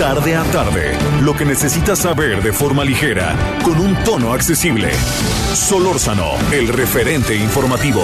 Tarde a tarde, lo que necesitas saber de forma ligera, con un tono accesible. Solórzano, el referente informativo.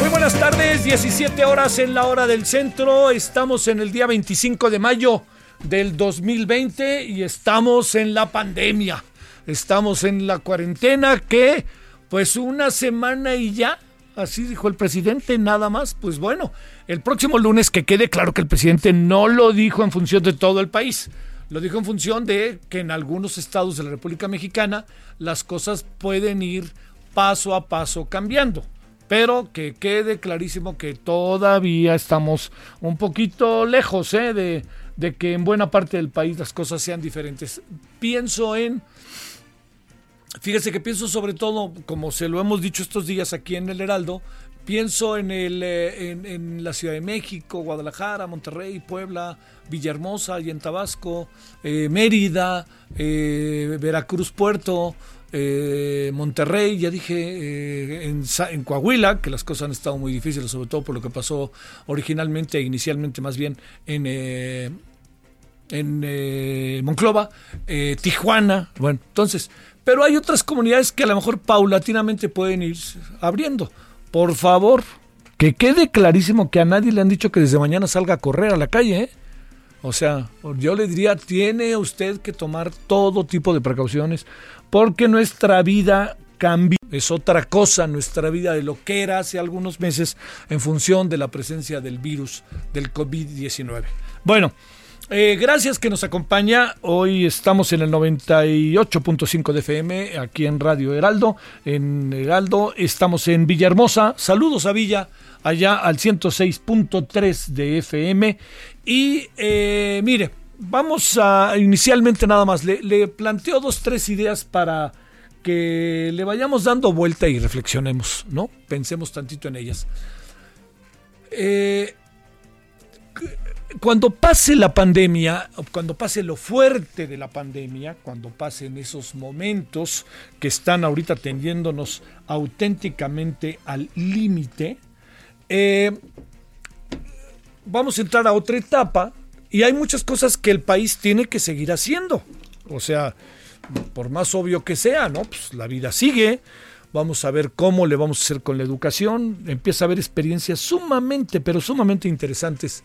Muy buenas tardes, 17 horas en la hora del centro. Estamos en el día 25 de mayo del 2020 y estamos en la pandemia. Estamos en la cuarentena que, pues una semana y ya, así dijo el presidente, nada más. Pues bueno, el próximo lunes que quede claro que el presidente no lo dijo en función de todo el país. Lo dijo en función de que en algunos estados de la República Mexicana las cosas pueden ir paso a paso cambiando. Pero que quede clarísimo que todavía estamos un poquito lejos ¿eh? de, de que en buena parte del país las cosas sean diferentes. Pienso en Fíjese que pienso sobre todo, como se lo hemos dicho estos días aquí en el Heraldo, pienso en, el, eh, en, la Ciudad de México, Guadalajara, Monterrey, Puebla, Villahermosa y en Tabasco, eh, Mérida, eh, Veracruz, Puerto, eh, Monterrey, ya dije, eh, en, en Coahuila, que las cosas han estado muy difíciles, sobre todo por lo que pasó originalmente, inicialmente más bien, en... en Monclova, Tijuana, bueno, entonces, pero hay otras comunidades que a lo mejor paulatinamente pueden ir abriendo. Por favor, que quede clarísimo que a nadie le han dicho que desde mañana salga a correr a la calle, ¿eh? O sea, yo le diría, tiene usted que tomar todo tipo de precauciones porque nuestra vida cambia. Es otra cosa nuestra vida de lo que era hace algunos meses en función de la presencia del virus del COVID-19. Bueno, eh, gracias que nos acompaña. Hoy estamos en el 98.5 de FM, aquí en Radio Heraldo. En Heraldo estamos en Villahermosa. Saludos a Villa, allá al 106.3 de FM. Y eh, mire, vamos a inicialmente nada más. Le, planteo dos, tres ideas para que le vayamos dando vuelta y reflexionemos, ¿no? Pensemos tantito en ellas. Eh, cuando pase la pandemia, cuando pase lo fuerte de la pandemia, cuando pasen esos momentos que están ahorita tendiéndonos auténticamente al límite, eh, vamos a entrar a otra etapa y hay muchas cosas que el país tiene que seguir haciendo. O sea, por más obvio que sea, ¿no? Pues la vida sigue. Vamos a ver cómo le vamos a hacer con la educación. Empieza a haber experiencias sumamente, pero sumamente interesantes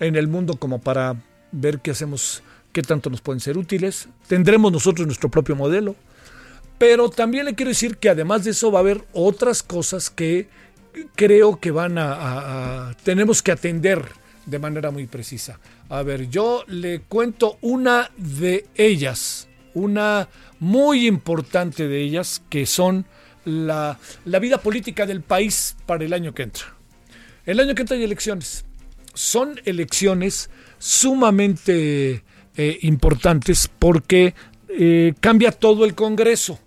en el mundo como para ver qué hacemos, qué tanto nos pueden ser útiles. Tendremos nosotros nuestro propio modelo. Pero también le quiero decir que además de eso va a haber otras cosas que creo que van a, a- tenemos que atender de manera muy precisa. A ver, yo le cuento una de ellas, una muy importante de ellas, que son la, la vida política del país para el año que entra. El año que entra hay elecciones. Son elecciones sumamente eh, importantes porque eh, cambia todo el Congreso.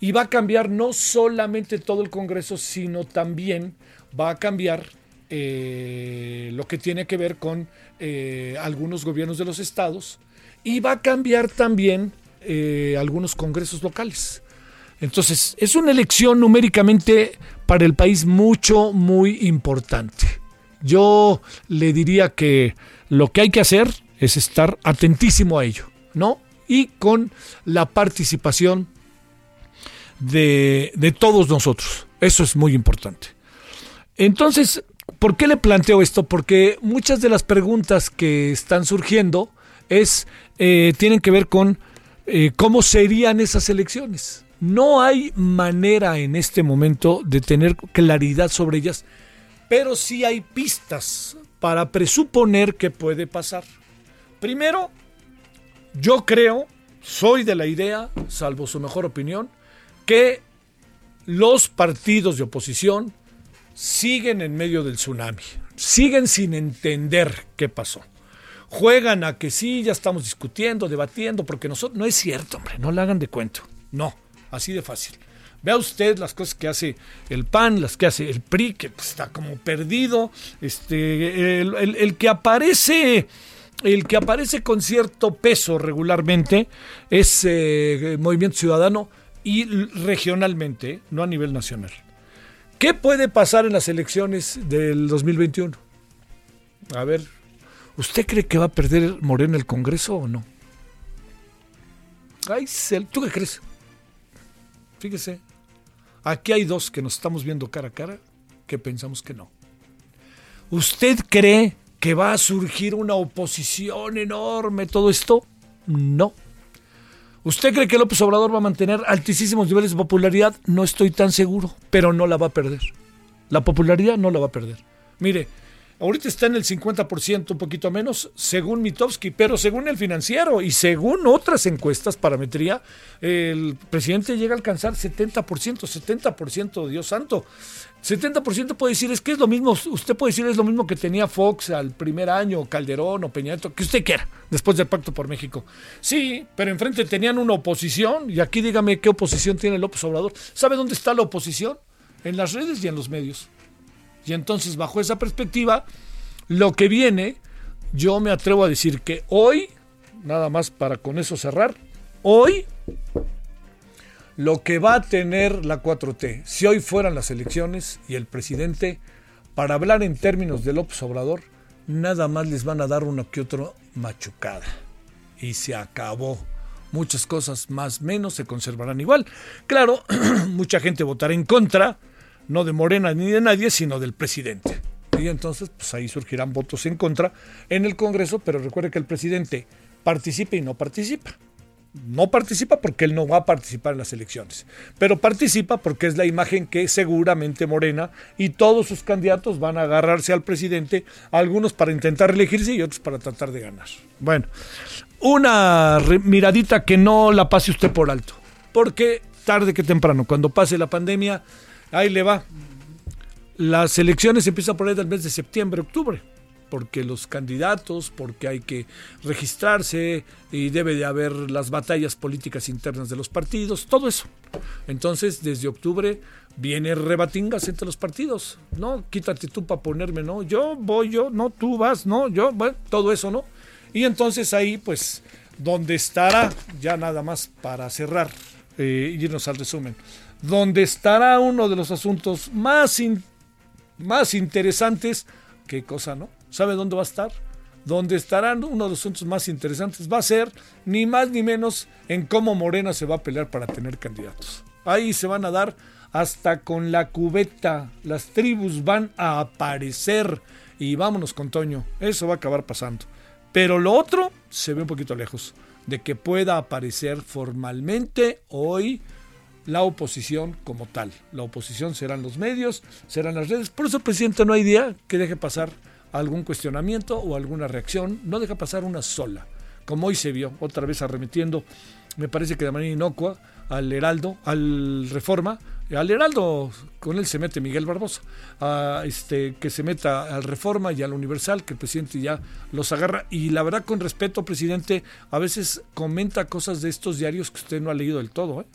Y va a cambiar no solamente todo el Congreso, sino también va a cambiar eh, lo que tiene que ver con algunos gobiernos de los estados y va a cambiar también algunos congresos locales. Entonces, es una elección numéricamente para el país mucho, muy importante. Yo le diría que lo que hay que hacer es estar atentísimo a ello, ¿no? Y con la participación de, de todos nosotros. Eso es muy importante. Entonces, ¿por qué le planteo esto? Porque muchas de las preguntas que están surgiendo es, eh, tienen que ver con eh, cómo serían esas elecciones. No hay manera en este momento de tener claridad sobre ellas, pero sí hay pistas para presuponer que puede pasar. Primero, Yo creo, soy de la idea, salvo su mejor opinión, que los partidos de oposición siguen en medio del tsunami, siguen sin entender qué pasó. Juegan a que sí, ya estamos discutiendo, debatiendo, porque nosotros no es cierto, hombre, no le hagan de cuento. No, así de fácil. Vea usted las cosas que hace el PAN, las que hace el PRI, que pues, está como perdido. Este, el, que aparece, el que aparece con cierto peso regularmente es eh, Movimiento Ciudadano y regionalmente, no a nivel nacional. ¿Qué puede pasar en las elecciones del 2021? A ver, ¿usted cree que va a perder Morena el Congreso o no? Ay, ¿tú qué crees? Fíjese, Aquí hay dos que nos estamos viendo cara a cara que pensamos que no. ¿Usted cree que va a surgir una oposición enorme todo esto? No. ¿Usted cree que López Obrador va a mantener altísimos niveles de popularidad? No estoy tan seguro, pero no la va a perder. La popularidad no la va a perder. Mire, Ahorita está en el 50%, un poquito menos, según Mitowski, pero según el financiero y según otras encuestas, parametría, el presidente llega a alcanzar 70%, 70%, Dios santo. 70% puede decir, es que es lo mismo, usted puede decir, es lo mismo que tenía Fox al primer año, Calderón o Peñato, que usted quiera, después del Pacto por México. Sí, pero enfrente tenían una oposición, y aquí dígame qué oposición tiene López Obrador. ¿Sabe dónde está la oposición? En las redes y en los medios. Y entonces, bajo esa perspectiva, lo que viene, yo me atrevo a decir que hoy, nada más para con eso cerrar, hoy lo que va a tener la 4T, si hoy fueran las elecciones y el presidente, para hablar en términos de López Obrador, nada más les van a dar uno que otro machucada. Y se acabó. Muchas cosas más menos se conservarán igual. Claro, mucha gente votará en contra, no de Morena ni de nadie, sino del presidente. Y entonces, pues ahí surgirán votos en contra en el Congreso, pero recuerde que el presidente participa y no participa. No participa porque él no va a participar en las elecciones, pero participa porque es la imagen que seguramente Morena y todos sus candidatos van a agarrarse al presidente, algunos para intentar elegirse y otros para tratar de ganar. Bueno, una miradita que no la pase usted por alto, porque tarde que temprano, cuando pase la pandemia, Ahí le va. Las elecciones empiezan por ahí del mes de septiembre, octubre, porque los candidatos, porque hay que registrarse y debe de haber las batallas políticas internas de los partidos, todo eso. Entonces, desde octubre viene rebatingas entre los partidos, ¿no? Quítate tú para ponerme, ¿no? Yo voy, yo, no, tú vas, no, yo, bueno, todo eso, ¿no? Y entonces ahí, pues, donde estará, ya nada más para cerrar eh, irnos al resumen donde estará uno de los asuntos más, más interesantes. ¿Qué cosa, no? ¿Sabe dónde va a estar? Donde estarán uno de los asuntos más interesantes va a ser ni más ni menos en cómo Morena se va a pelear para tener candidatos. Ahí se van a dar hasta con la cubeta. Las tribus van a aparecer. Y vámonos con Toño. Eso va a acabar pasando. Pero lo otro se ve un poquito lejos. De que pueda aparecer formalmente hoy la oposición como tal. La oposición serán los medios, serán las redes. Por eso, presidente, no hay día que deje pasar algún cuestionamiento o alguna reacción. No deja pasar una sola. Como hoy se vio, otra vez arremetiendo, me parece que de manera inocua, al Heraldo, al Reforma, al Heraldo, con él se mete Miguel Barbosa, a este, que se meta al Reforma y al Universal, que el presidente ya los agarra. Y la verdad, con respeto, presidente, a veces comenta cosas de estos diarios que usted no ha leído del todo. ¿eh?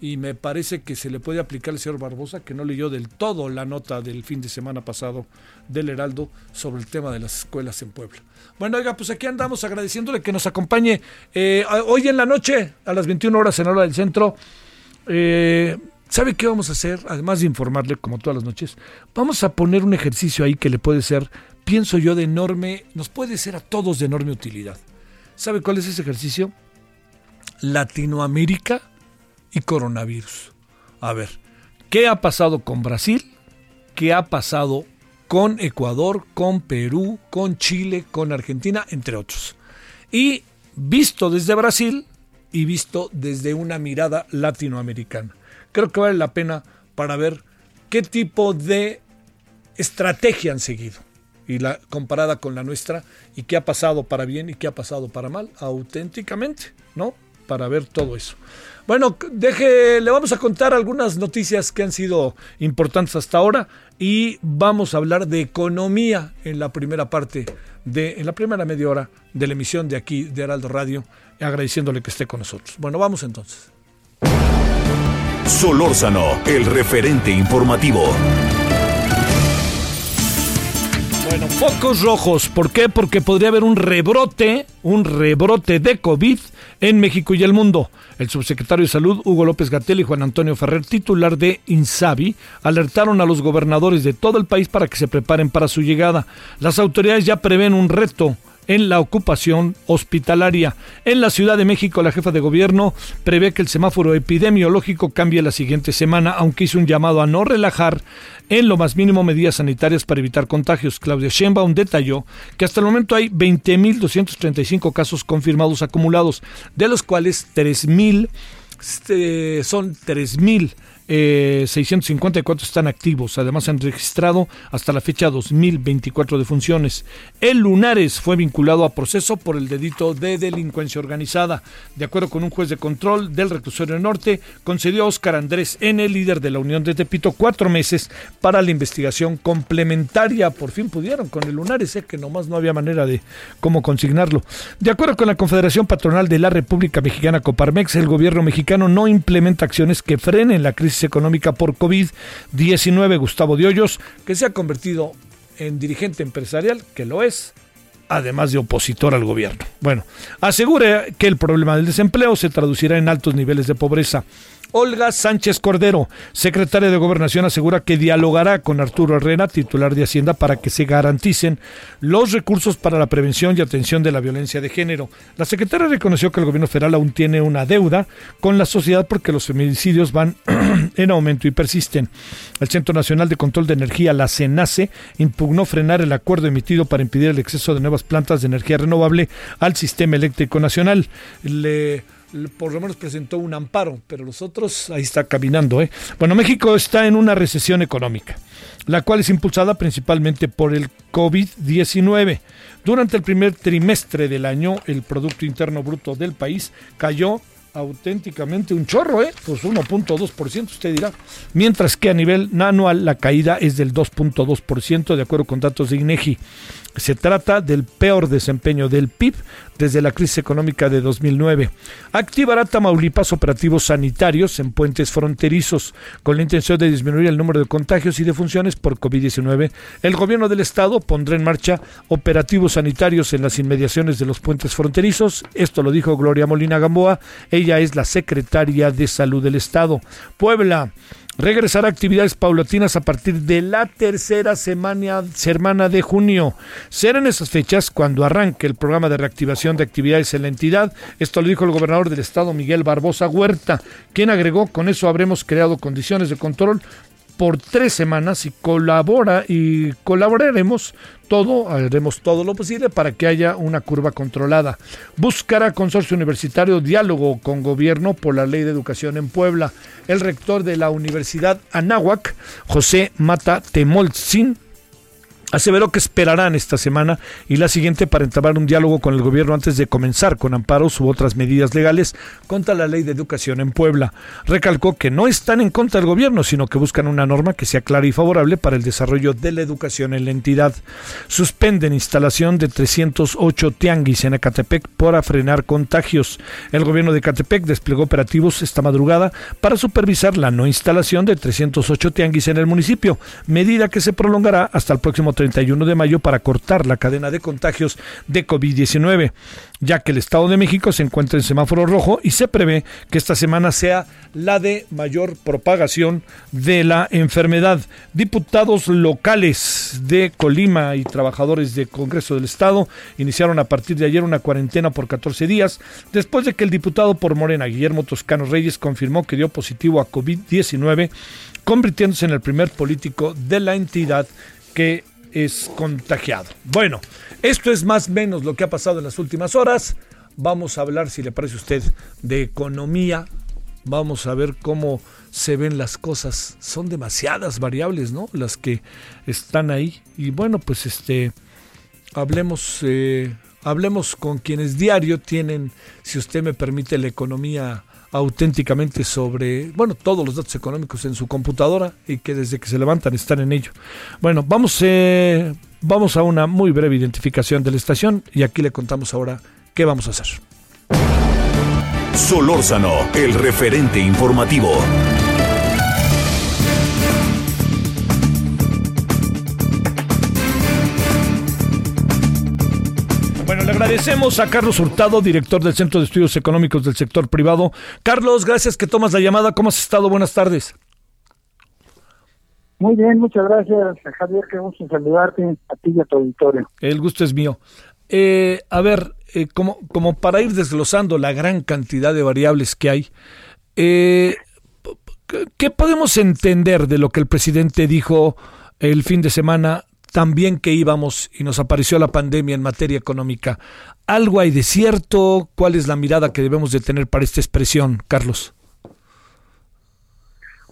Y me parece que se le puede aplicar al señor Barbosa, que no leyó del todo la nota del fin de semana pasado del Heraldo sobre el tema de las escuelas en Puebla. Bueno, oiga, pues aquí andamos agradeciéndole que nos acompañe eh, hoy en la noche, a las 21 horas en hora del centro. Eh, ¿Sabe qué vamos a hacer? Además de informarle, como todas las noches, vamos a poner un ejercicio ahí que le puede ser, pienso yo, de enorme, nos puede ser a todos de enorme utilidad. ¿Sabe cuál es ese ejercicio? Latinoamérica y coronavirus. A ver, ¿qué ha pasado con Brasil? ¿Qué ha pasado con Ecuador, con Perú, con Chile, con Argentina, entre otros? Y visto desde Brasil y visto desde una mirada latinoamericana. Creo que vale la pena para ver qué tipo de estrategia han seguido. y la comparada con la nuestra y qué ha pasado para bien y qué ha pasado para mal, auténticamente, ¿no? Para ver todo eso. Bueno, deje, le vamos a contar algunas noticias que han sido importantes hasta ahora y vamos a hablar de economía en la primera parte de, en la primera media hora de la emisión de aquí de Heraldo Radio, agradeciéndole que esté con nosotros. Bueno, vamos entonces. Solórzano, el referente informativo. Bueno, focos rojos. ¿Por qué? Porque podría haber un rebrote, un rebrote de COVID en México y el mundo. El subsecretario de Salud, Hugo López Gatel y Juan Antonio Ferrer, titular de INSABI, alertaron a los gobernadores de todo el país para que se preparen para su llegada. Las autoridades ya prevén un reto en la ocupación hospitalaria. En la Ciudad de México, la jefa de gobierno prevé que el semáforo epidemiológico cambie la siguiente semana, aunque hizo un llamado a no relajar en lo más mínimo medidas sanitarias para evitar contagios. Claudia Sheinbaum detalló que hasta el momento hay 20.235 casos confirmados acumulados, de los cuales 3.000 este, son 3.000 eh, 654 están activos. Además, han registrado hasta la fecha 2024 defunciones. El Lunares fue vinculado a proceso por el delito de delincuencia organizada. De acuerdo con un juez de control del reclusorio norte, concedió a Oscar Andrés N., líder de la Unión de Tepito, cuatro meses para la investigación complementaria. Por fin pudieron con el Lunares, sé que nomás no había manera de cómo consignarlo. De acuerdo con la Confederación Patronal de la República Mexicana Coparmex, el gobierno mexicano no implementa acciones que frenen la crisis económica por COVID-19. Gustavo de que se ha convertido en dirigente empresarial, que lo es, además de opositor al gobierno. Bueno, asegura que el problema del desempleo se traducirá en altos niveles de pobreza. Olga Sánchez Cordero, secretaria de Gobernación, asegura que dialogará con Arturo Herrera, titular de Hacienda, para que se garanticen los recursos para la prevención y atención de la violencia de género. La secretaria reconoció que el gobierno federal aún tiene una deuda con la sociedad porque los feminicidios van en aumento y persisten. El Centro Nacional de Control de Energía, la CENACE, impugnó frenar el acuerdo emitido para impedir el exceso de nuevas plantas de energía renovable al sistema eléctrico nacional. Le por lo menos presentó un amparo, pero los otros ahí está caminando. ¿eh? Bueno, México está en una recesión económica, la cual es impulsada principalmente por el COVID-19. Durante el primer trimestre del año, el Producto Interno Bruto del país cayó auténticamente un chorro, ¿eh? Pues 1.2%, usted dirá. Mientras que a nivel anual la caída es del 2.2%, de acuerdo con datos de INEGI. Se trata del peor desempeño del PIB desde la crisis económica de 2009. Activará Tamaulipas operativos sanitarios en puentes fronterizos con la intención de disminuir el número de contagios y defunciones por COVID-19. El gobierno del estado pondrá en marcha operativos sanitarios en las inmediaciones de los puentes fronterizos. Esto lo dijo Gloria Molina Gamboa. Ella es la secretaria de Salud del estado. Puebla regresar a actividades paulatinas a partir de la tercera semana, semana de junio. Serán esas fechas cuando arranque el programa de reactivación de actividades en la entidad. Esto lo dijo el gobernador del estado, Miguel Barbosa Huerta, quien agregó, con eso habremos creado condiciones de control por tres semanas y colabora y colaboraremos todo, haremos todo lo posible para que haya una curva controlada. Buscará consorcio universitario diálogo con gobierno por la ley de educación en Puebla. El rector de la Universidad Anáhuac, José Mata Temolzin, Aseveró que esperarán esta semana y la siguiente para entablar un diálogo con el gobierno antes de comenzar con amparos u otras medidas legales contra la ley de educación en Puebla. Recalcó que no están en contra del gobierno, sino que buscan una norma que sea clara y favorable para el desarrollo de la educación en la entidad. Suspenden instalación de 308 tianguis en Ecatepec para frenar contagios. El gobierno de Ecatepec desplegó operativos esta madrugada para supervisar la no instalación de 308 tianguis en el municipio, medida que se prolongará hasta el próximo 31 de mayo para cortar la cadena de contagios de COVID-19, ya que el Estado de México se encuentra en semáforo rojo y se prevé que esta semana sea la de mayor propagación de la enfermedad. Diputados locales de Colima y trabajadores del Congreso del Estado iniciaron a partir de ayer una cuarentena por 14 días, después de que el diputado por Morena, Guillermo Toscano Reyes, confirmó que dio positivo a COVID-19 convirtiéndose en el primer político de la entidad que es contagiado. Bueno, esto es más o menos lo que ha pasado en las últimas horas. Vamos a hablar, si le parece a usted, de economía vamos a ver cómo se ven las cosas. Son demasiadas variables, ¿no? Las que están ahí. Y bueno, pues este, hablemos, eh, hablemos con quienes diario tienen, si usted me permite, la economía auténticamente sobre, bueno, todos los datos económicos en su computadora y que desde que se levantan están en ello. Bueno, vamos, eh, vamos a una muy breve identificación de la estación y aquí le contamos ahora qué vamos a hacer. Solórzano, el referente informativo. Agradecemos a Carlos Hurtado, director del Centro de Estudios Económicos del Sector Privado. Carlos, gracias que tomas la llamada. ¿Cómo has estado? Buenas tardes. Muy bien, muchas gracias, Javier. Qué gusto saludarte a ti y a tu auditorio. El gusto es mío. Eh, a ver, eh, como, como para ir desglosando la gran cantidad de variables que hay, eh, ¿qué podemos entender de lo que el presidente dijo el fin de semana también que íbamos y nos apareció la pandemia en materia económica. ¿Algo hay de cierto? ¿Cuál es la mirada que debemos de tener para esta expresión, Carlos?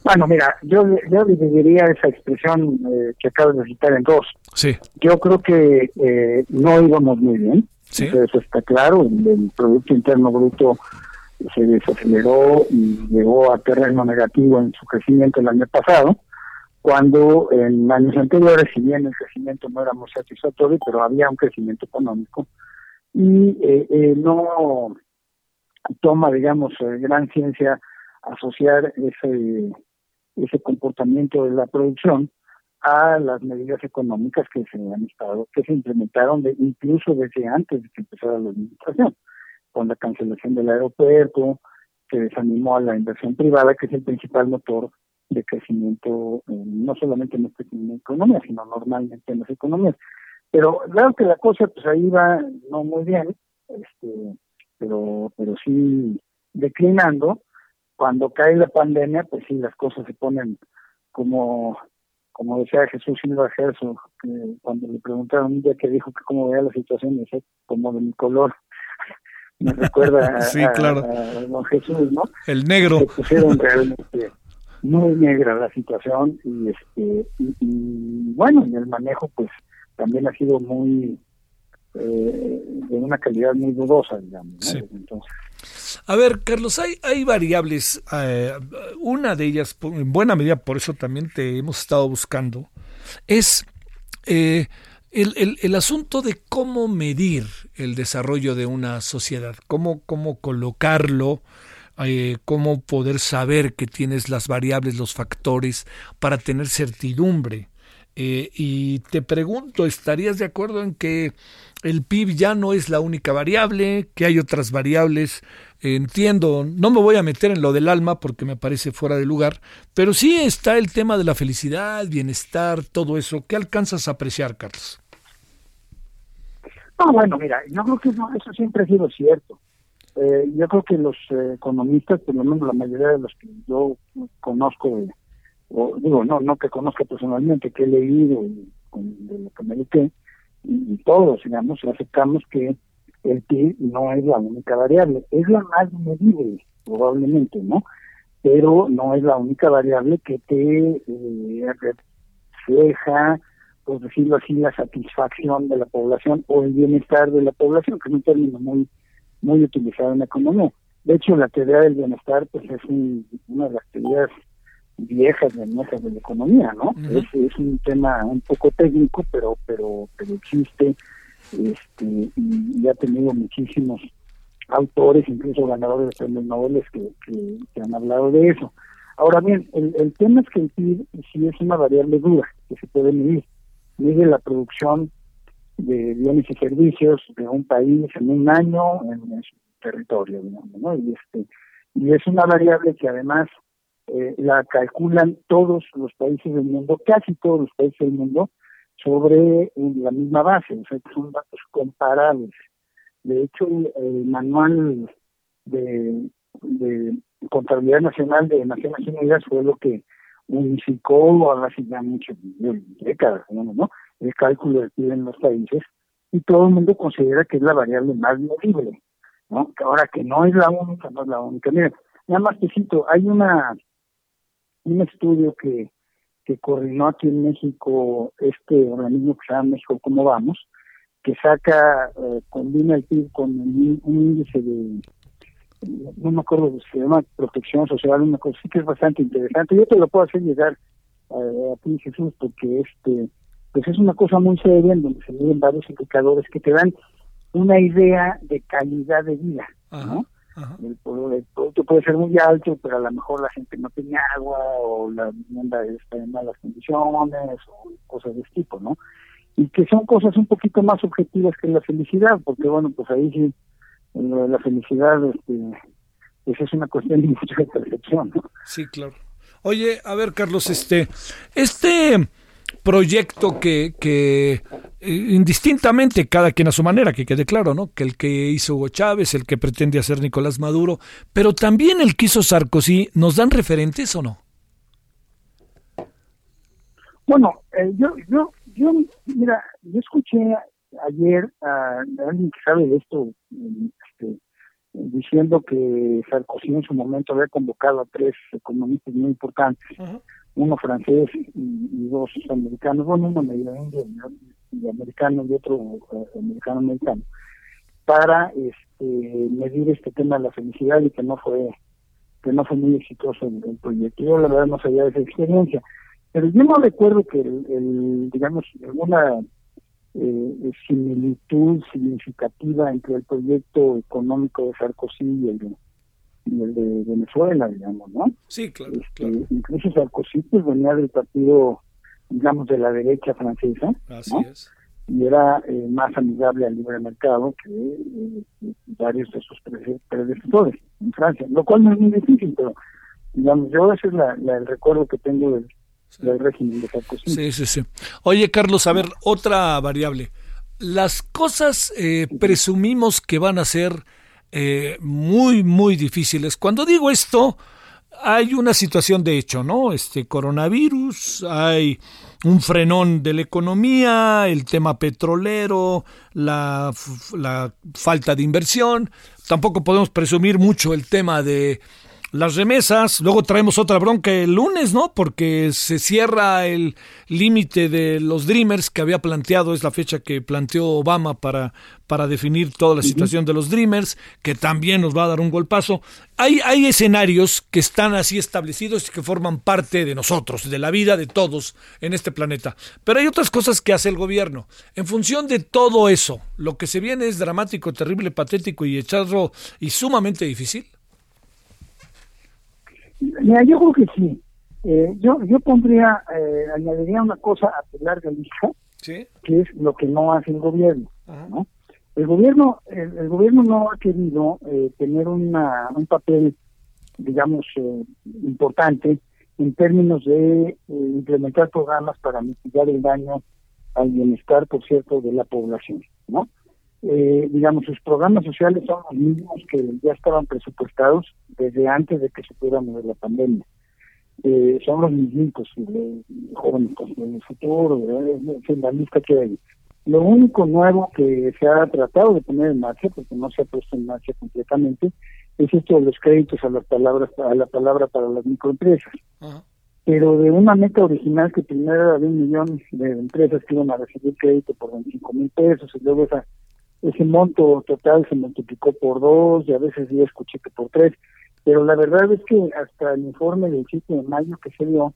Bueno, mira, yo, yo dividiría esa expresión eh, que acabas de citar en dos. Sí. Yo creo que eh, no íbamos muy bien. Sí. Eso está claro. El, el Producto Interno Bruto se desaceleró y llegó a terreno negativo en su crecimiento el año pasado cuando en años anteriores, si bien el crecimiento no era muy satisfactorio, pero había un crecimiento económico, y eh, eh, no toma, digamos, eh, gran ciencia asociar ese, ese comportamiento de la producción a las medidas económicas que se han estado, que se implementaron incluso desde antes de que empezara la administración, con la cancelación del aeropuerto, que desanimó a la inversión privada, que es el principal motor de crecimiento, eh, no solamente en esta economía, sino normalmente en las economías. Pero claro que la cosa pues ahí va no muy bien, este, pero, pero sí declinando. Cuando cae la pandemia, pues sí, las cosas se ponen como, como decía Jesús Silva Gerso, que cuando le preguntaron un día que dijo que cómo veía la situación, decía como de mi color. Me recuerda sí, a, claro. a, a, don Jesús, ¿no? El negro. Se pusieron realmente muy negra la situación y este y, y, bueno en el manejo pues también ha sido muy eh, de una calidad muy dudosa digamos entonces a ver, Carlos, hay, hay variables, eh, una de ellas, en buena medida, por eso también te hemos estado buscando, es eh, el, el, el, asunto de cómo medir el desarrollo de una sociedad, cómo, cómo colocarlo, eh, cómo poder saber que tienes las variables, los factores, para tener certidumbre. Eh, y te pregunto, ¿estarías de acuerdo en que el PIB ya no es la única variable, que hay otras variables? Entiendo, no me voy a meter en lo del alma porque me parece fuera de lugar, pero sí está el tema de la felicidad, bienestar, todo eso. ¿Qué alcanzas a apreciar, Carlos? No, bueno, mira, yo creo que no, eso siempre ha sido cierto. Eh, yo creo que los eh, economistas, por lo menos la mayoría de los que yo conozco, eh, o digo, no no que conozca personalmente, que he leído y, de lo que me dediqué, y, todos, digamos, aceptamos que el PIB no es la única variable, es la más medible, probablemente, ¿no? Pero no es la única variable que te refleja, por decirlo así, la satisfacción de la población o el bienestar de la población, que es un término muy muy utilizado en la economía. De hecho, la teoría del bienestar pues es un, una de las teorías viejas de nuestras de la economía, ¿no? Uh -huh. es, es, un tema un poco técnico, pero pero pero existe este y, y ha tenido muchísimos autores, incluso ganadores de premios Nobel que, que, que, han hablado de eso. Ahora bien, el, el tema es que el PIB sí es una variable dura que se puede medir. Mide la producción de bienes y servicios de un país en un año en, su territorio, digamos, ¿no? Y este y es una variable que además eh, la calculan todos los países del mundo, casi todos los países del mundo, sobre la misma base, o sea, que son datos comparables. De hecho, el, manual de, de contabilidad nacional de Naciones Unidas fue lo que unificó hace ya muchas décadas, ¿no? El cálculo del PIB en los países y todo el mundo considera que es la variable más medible, ¿no? Ahora que no es la única, no es la única. Mira, Nada más te cito, hay una un estudio que, que coordinó aquí en México este organismo que se llama México Cómo Vamos, que saca, eh, combina el PIB con un índice de, no me acuerdo, se llama protección social, una cosa sí que es bastante interesante. Yo te lo puedo hacer llegar eh, a ti, Jesús, porque este pues es una cosa muy seria en donde se miden varios indicadores que te dan una idea de calidad de vida, ¿no? El, producto puede ser muy alto, pero a lo mejor la gente no tiene agua o la vivienda está en malas condiciones o cosas de este tipo, ¿no? Y que son cosas un poquito más objetivas que la felicidad, porque bueno, pues ahí sí, la felicidad este, pues es una cuestión de mucha percepción, ¿no? Sí, claro. Oye, a ver, Carlos, este, este proyecto que, que eh, indistintamente, cada quien a su manera, que quede claro, ¿no? Que el que hizo Hugo Chávez, el que pretende hacer Nicolás Maduro, pero también el que hizo Sarkozy, ¿nos dan referentes o no? Bueno, eh, yo, yo, yo, mira, yo escuché ayer a, alguien que sabe de esto, este, diciendo que Sarkozy en su momento había convocado a tres economistas muy importantes uno francés y, dos americanos, bueno, uno medio y americano y otro eh, americano americano, para este, medir este tema de la felicidad y que no fue que no fue muy exitoso el, el proyecto. Yo la verdad no sabía de esa experiencia, pero yo no recuerdo que el, digamos alguna eh, similitud significativa entre el proyecto económico de Sarkozy y el de y el de Venezuela, digamos, ¿no? Sí, claro. Este, incluso Sarkozy pues, venía del partido, digamos, de la derecha francesa. Así es. Y era eh, más amigable al libre mercado que eh, varios de sus predecesores en Francia, lo cual no es muy difícil, pero digamos, yo ese es la, el recuerdo que tengo del, del régimen de Sarkozy. Sí, sí, sí. Oye, Carlos, a ver, otra variable. Las cosas eh, presumimos que van a ser eh, muy, muy difíciles. Cuando digo esto, hay una situación de hecho, ¿no? Este coronavirus, hay un frenón de la economía, el tema petrolero, la, la falta de inversión. Tampoco podemos presumir mucho el tema de las remesas. Luego traemos otra bronca el lunes, ¿no? Porque se cierra el límite de los Dreamers que había planteado, es la fecha que planteó Obama para, para definir toda la situación de los Dreamers, que también nos va a dar un golpazo. Hay, hay escenarios que están así establecidos y que forman parte de nosotros, de la vida de todos en este planeta. Pero hay otras cosas que hace el gobierno. En función de todo eso, lo que se viene es dramático, terrible, patético y echado y sumamente difícil. Mira, yo creo que sí. Eh, yo yo pondría, eh, añadiría una cosa a tu larga lista, que es lo que no hace el gobierno. ¿no? El gobierno el, gobierno no ha querido eh, tener una, un papel, digamos, importante en términos de implementar programas para mitigar el daño al bienestar, por cierto, de la población, ¿no? Eh, digamos, sus programas sociales son los mismos que ya estaban presupuestados desde antes de que se pudiera mover la pandemia. Eh, son los mismos, eh, jóvenes en el futuro, la lista que hay. Lo único nuevo que se ha tratado de poner en marcha, porque no se ha puesto en marcha completamente, es esto de los créditos a las palabras a la palabra para las microempresas. Pero de una meta original que primero era de un millón de empresas que iban a recibir crédito por 25 mil pesos y luego esa ese monto total se multiplicó por dos y a veces ya escuché que por tres, pero la verdad es que hasta el informe del 7 de mayo que se dio,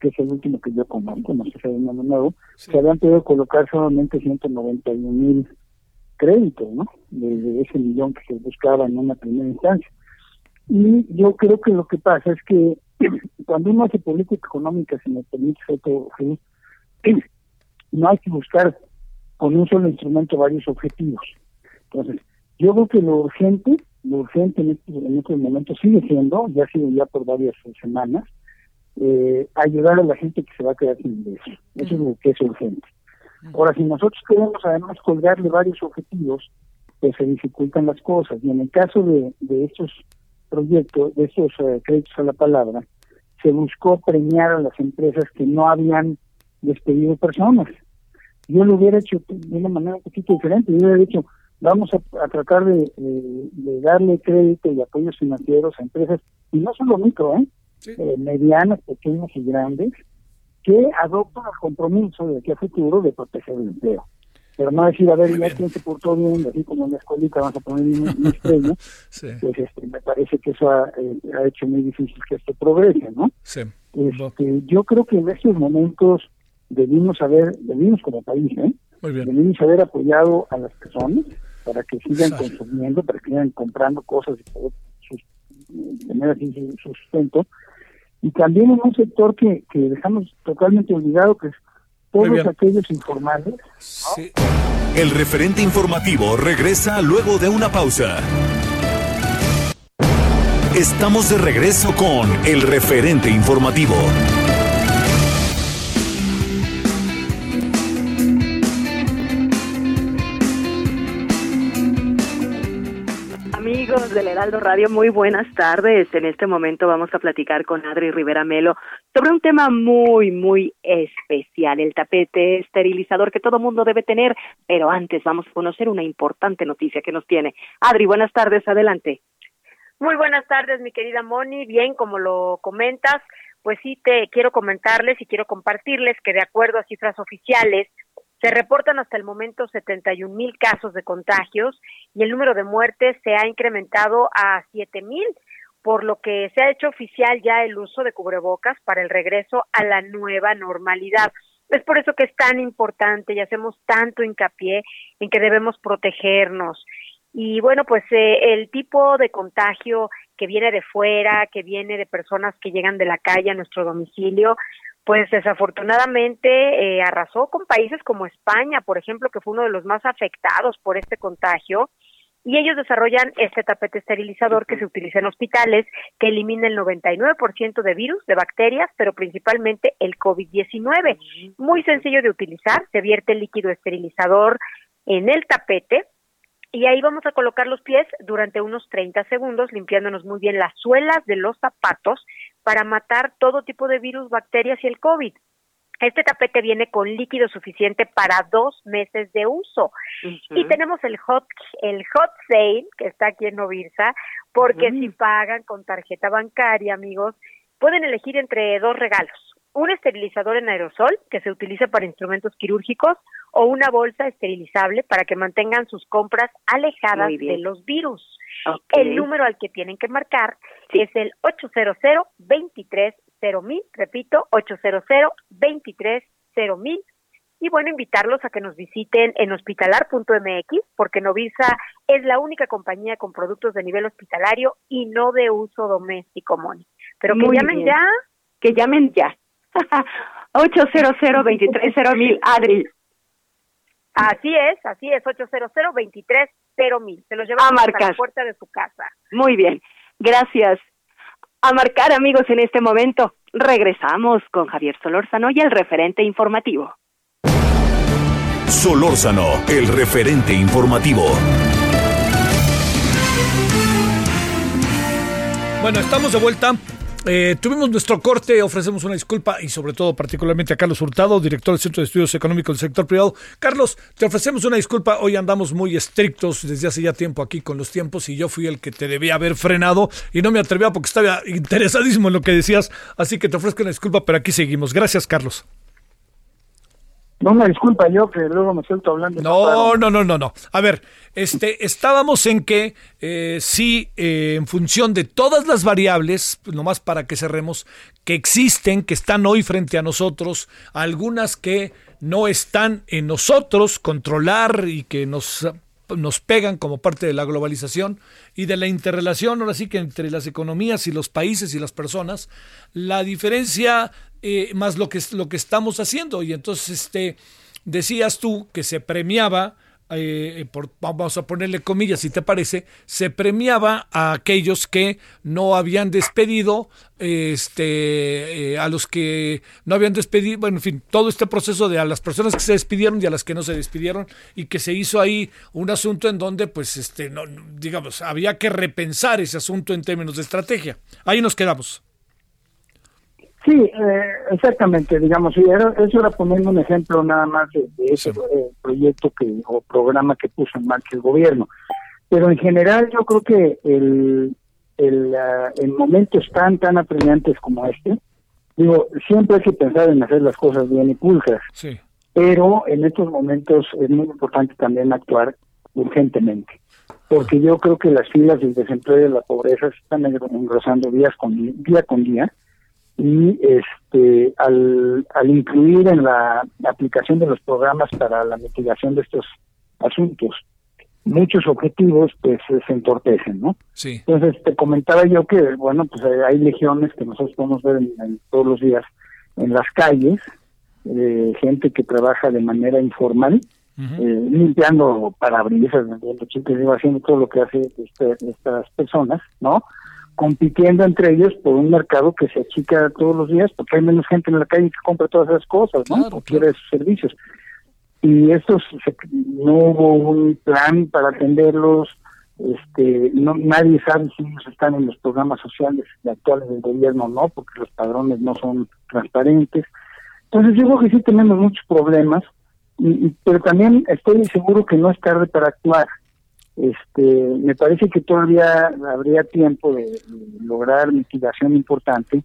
que es el último que yo conozco, no sé si hay uno nuevo, se habían podido colocar solamente 191 mil créditos, ¿no? De, ese millón que se buscaba en una primera instancia. Y yo creo que lo que pasa es que cuando uno hace política económica, si me permite, no hay que buscar con un solo instrumento varios objetivos. Entonces, yo creo que lo urgente, lo urgente en estos, en estos momentos sigue siendo, ya ha sido ya por varias semanas, eh, ayudar a la gente que se va a quedar sin ingresos. Eso es lo que es urgente. Ahora, si nosotros queremos además colgarle varios objetivos, pues se dificultan las cosas. Y en el caso de, de estos proyectos, de estos eh, créditos a la palabra, se buscó premiar a las empresas que no habían despedido personas yo lo hubiera hecho de una manera un poquito diferente. Yo hubiera dicho, vamos a, tratar de, darle crédito y apoyos financieros a empresas, y no solo micro, ¿eh? eh medianas, pequeñas y grandes, que adoptan el compromiso de aquí a futuro de proteger el empleo pero no decir, a ver, ya quien se portó bien, así como en la escuelita vamos a poner un, estrella, pues este, me parece que eso eh, ha, hecho muy difícil que esto progrese, ¿no? Sí. Este, yo creo que en estos momentos debimos haber, debimos como país, ¿eh? Debimos haber apoyado a las personas para que sigan consumiendo, para que sigan comprando cosas y poder tener así su sustento. Y también en un sector que, que dejamos totalmente olvidado, que es todos aquellos informales. El referente informativo regresa luego de una pausa. Estamos de regreso con el referente informativo. Del Heraldo Radio, muy buenas tardes. En este momento vamos a platicar con Adri Rivera Melo sobre un tema muy, muy especial, el tapete esterilizador que todo mundo debe tener. Pero antes vamos a conocer una importante noticia que nos tiene. Adri, buenas tardes, adelante. Muy buenas tardes, mi querida Moni. Bien, como lo comentas, pues sí te quiero comentarles y quiero compartirles que de acuerdo a cifras oficiales, se reportan hasta el momento 71 mil casos de contagios y el número de muertes se ha incrementado a 7 mil, por lo que se ha hecho oficial ya el uso de cubrebocas para el regreso a la nueva normalidad. Es por eso que es tan importante y hacemos tanto hincapié en que debemos protegernos. Y bueno, pues eh, el tipo de contagio que viene de fuera, que viene de personas que llegan de la calle a nuestro domicilio, pues desafortunadamente eh, arrasó con países como España, por ejemplo, que fue uno de los más afectados por este contagio. Y ellos desarrollan este tapete esterilizador que se utiliza en hospitales, que elimina el 99% de virus, de bacterias, pero principalmente el COVID-19. Muy sencillo de utilizar, se vierte el líquido esterilizador en el tapete, y ahí vamos a colocar los pies durante unos 30 segundos, limpiándonos muy bien las suelas de los zapatos para matar todo tipo de virus, bacterias y el COVID. Este tapete viene con líquido suficiente para dos meses de uso. Y tenemos el hot, el hot sale, que está aquí en Novirsa, porque si pagan con tarjeta bancaria, amigos, pueden elegir entre dos regalos un esterilizador en aerosol que se utiliza para instrumentos quirúrgicos o una bolsa esterilizable para que mantengan sus compras alejadas de los virus. El número al que tienen que marcar es el 800 23 mil, repito, 800 23 mil. Y bueno, invitarlos a que nos visiten en hospitalar.mx, porque Novisa es la única compañía con productos de nivel hospitalario y no de uso doméstico, Moni. Pero que llamen ya. Que llamen ya. 800 mil Adri. Así es, así es, 800 mil Se los llevamos a, a la puerta de su casa. Muy bien, gracias. A marcar, amigos, en este momento. Regresamos con Javier Solórzano y el referente informativo. Solórzano, el referente informativo. Bueno, estamos de vuelta. Eh, tuvimos nuestro corte, ofrecemos una disculpa y sobre todo particularmente a Carlos Hurtado, director del Centro de Estudios Económicos del Sector Privado. Carlos, te ofrecemos una disculpa, hoy andamos muy estrictos desde hace ya tiempo aquí con los tiempos y yo fui el que te debía haber frenado y no me atrevía porque estaba interesadísimo en lo que decías, así que te ofrezco una disculpa, pero aquí seguimos. Gracias, Carlos. No me disculpa yo que luego me suelto hablando. No, no, no, no, no. A ver, este, estábamos en que eh, sí, eh, en función de todas las variables, pues, nomás para que cerremos, que existen, que están hoy frente a nosotros, algunas que no están en nosotros controlar y que nos nos pegan como parte de la globalización y de la interrelación, ahora sí que entre las economías y los países y las personas, la diferencia eh, más lo que, lo que estamos haciendo. Y entonces, este, decías tú que se premiaba eh, por, vamos a ponerle comillas si te parece, se premiaba a aquellos que no habían despedido, este, eh, a los que no habían despedido, bueno, en fin, todo este proceso de a las personas que se despidieron y a las que no se despidieron y que se hizo ahí un asunto en donde, pues, este, no, digamos, había que repensar ese asunto en términos de estrategia. Ahí nos quedamos. Sí, eh, exactamente, digamos, sí, eso era poniendo un ejemplo nada más de, ese eh, proyecto que o programa que puso en marcha el gobierno. Pero en general yo creo que el, el, ah, en momentos tan, tan apremiantes como este, digo, siempre hay que pensar en hacer las cosas bien y pulcras. Sí. Pero en estos momentos es muy importante también actuar urgentemente porque yo creo que las filas del desempleo y de la pobreza se están engrosando días con día con día y este al, al incluir en la aplicación de los programas para la mitigación de estos asuntos muchos objetivos pues se entorpecen, ¿no? Sí. Entonces te comentaba yo que bueno pues hay legiones que nosotros podemos ver en, todos los días en las calles, eh, gente que trabaja de manera informal, eh, limpiando parabrisas, vendiendo haciendo todo lo que hace este, estas personas, ¿no? Compitiendo entre ellos por un mercado que se achica todos los días porque hay menos gente en la calle que compra todas esas cosas, ¿no? o quiere esos servicios. Y estos no hubo un plan para atenderlos, este, no, nadie sabe si ellos están en los programas sociales actuales del gobierno o no, porque los padrones no son transparentes. Entonces yo creo que sí tenemos muchos problemas, y, pero también estoy seguro que no es tarde para actuar este me parece que todavía habría tiempo de, lograr mitigación importante